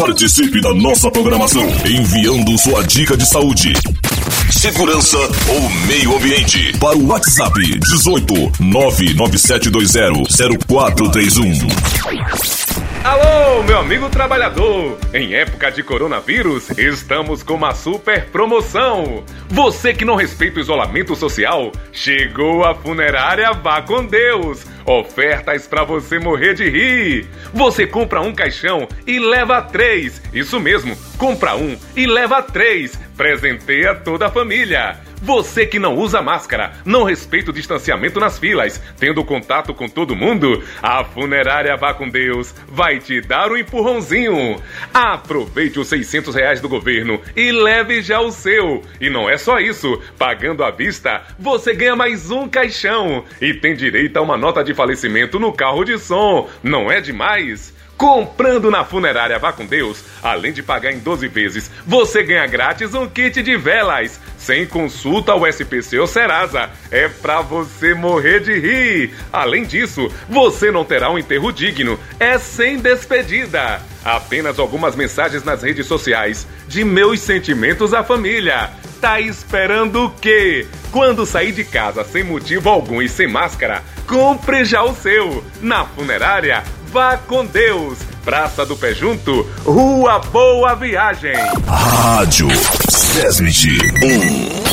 Participe da nossa programação enviando sua dica de saúde, segurança ou meio ambiente para o WhatsApp 18 99720 0431. Alô, meu amigo trabalhador! Em época de coronavírus, estamos com uma super promoção. Você que não respeita o isolamento social, chegou a funerária Vá com Deus. Ofertas para você morrer de rir. Você compra um caixão e leva três. Isso mesmo, compra um e leva três. Presenteia toda a família. Você que não usa máscara, não respeita o distanciamento nas filas, tendo contato com todo mundo, a funerária Vá com Deus vai te dar um empurrãozinho. Aproveite os 600 reais do governo e leve já o seu. E não é só isso, pagando à vista, você ganha mais um caixão e tem direito a uma nota de falecimento no carro de som. Não é demais? Comprando na funerária Vá com Deus, além de pagar em 12 vezes, você ganha grátis um kit de velas, sem consulta ao SPC ou Serasa. É pra você morrer de rir. Além disso, você não terá um enterro digno. É sem despedida. Apenas algumas mensagens nas redes sociais de meus sentimentos à família. Tá esperando o quê? Quando sair de casa sem motivo algum e sem máscara, compre já o seu. Na funerária, Vá com Deus. Praça do Pé Junto, Rua Boa Viagem. Rádio Sesmit 1.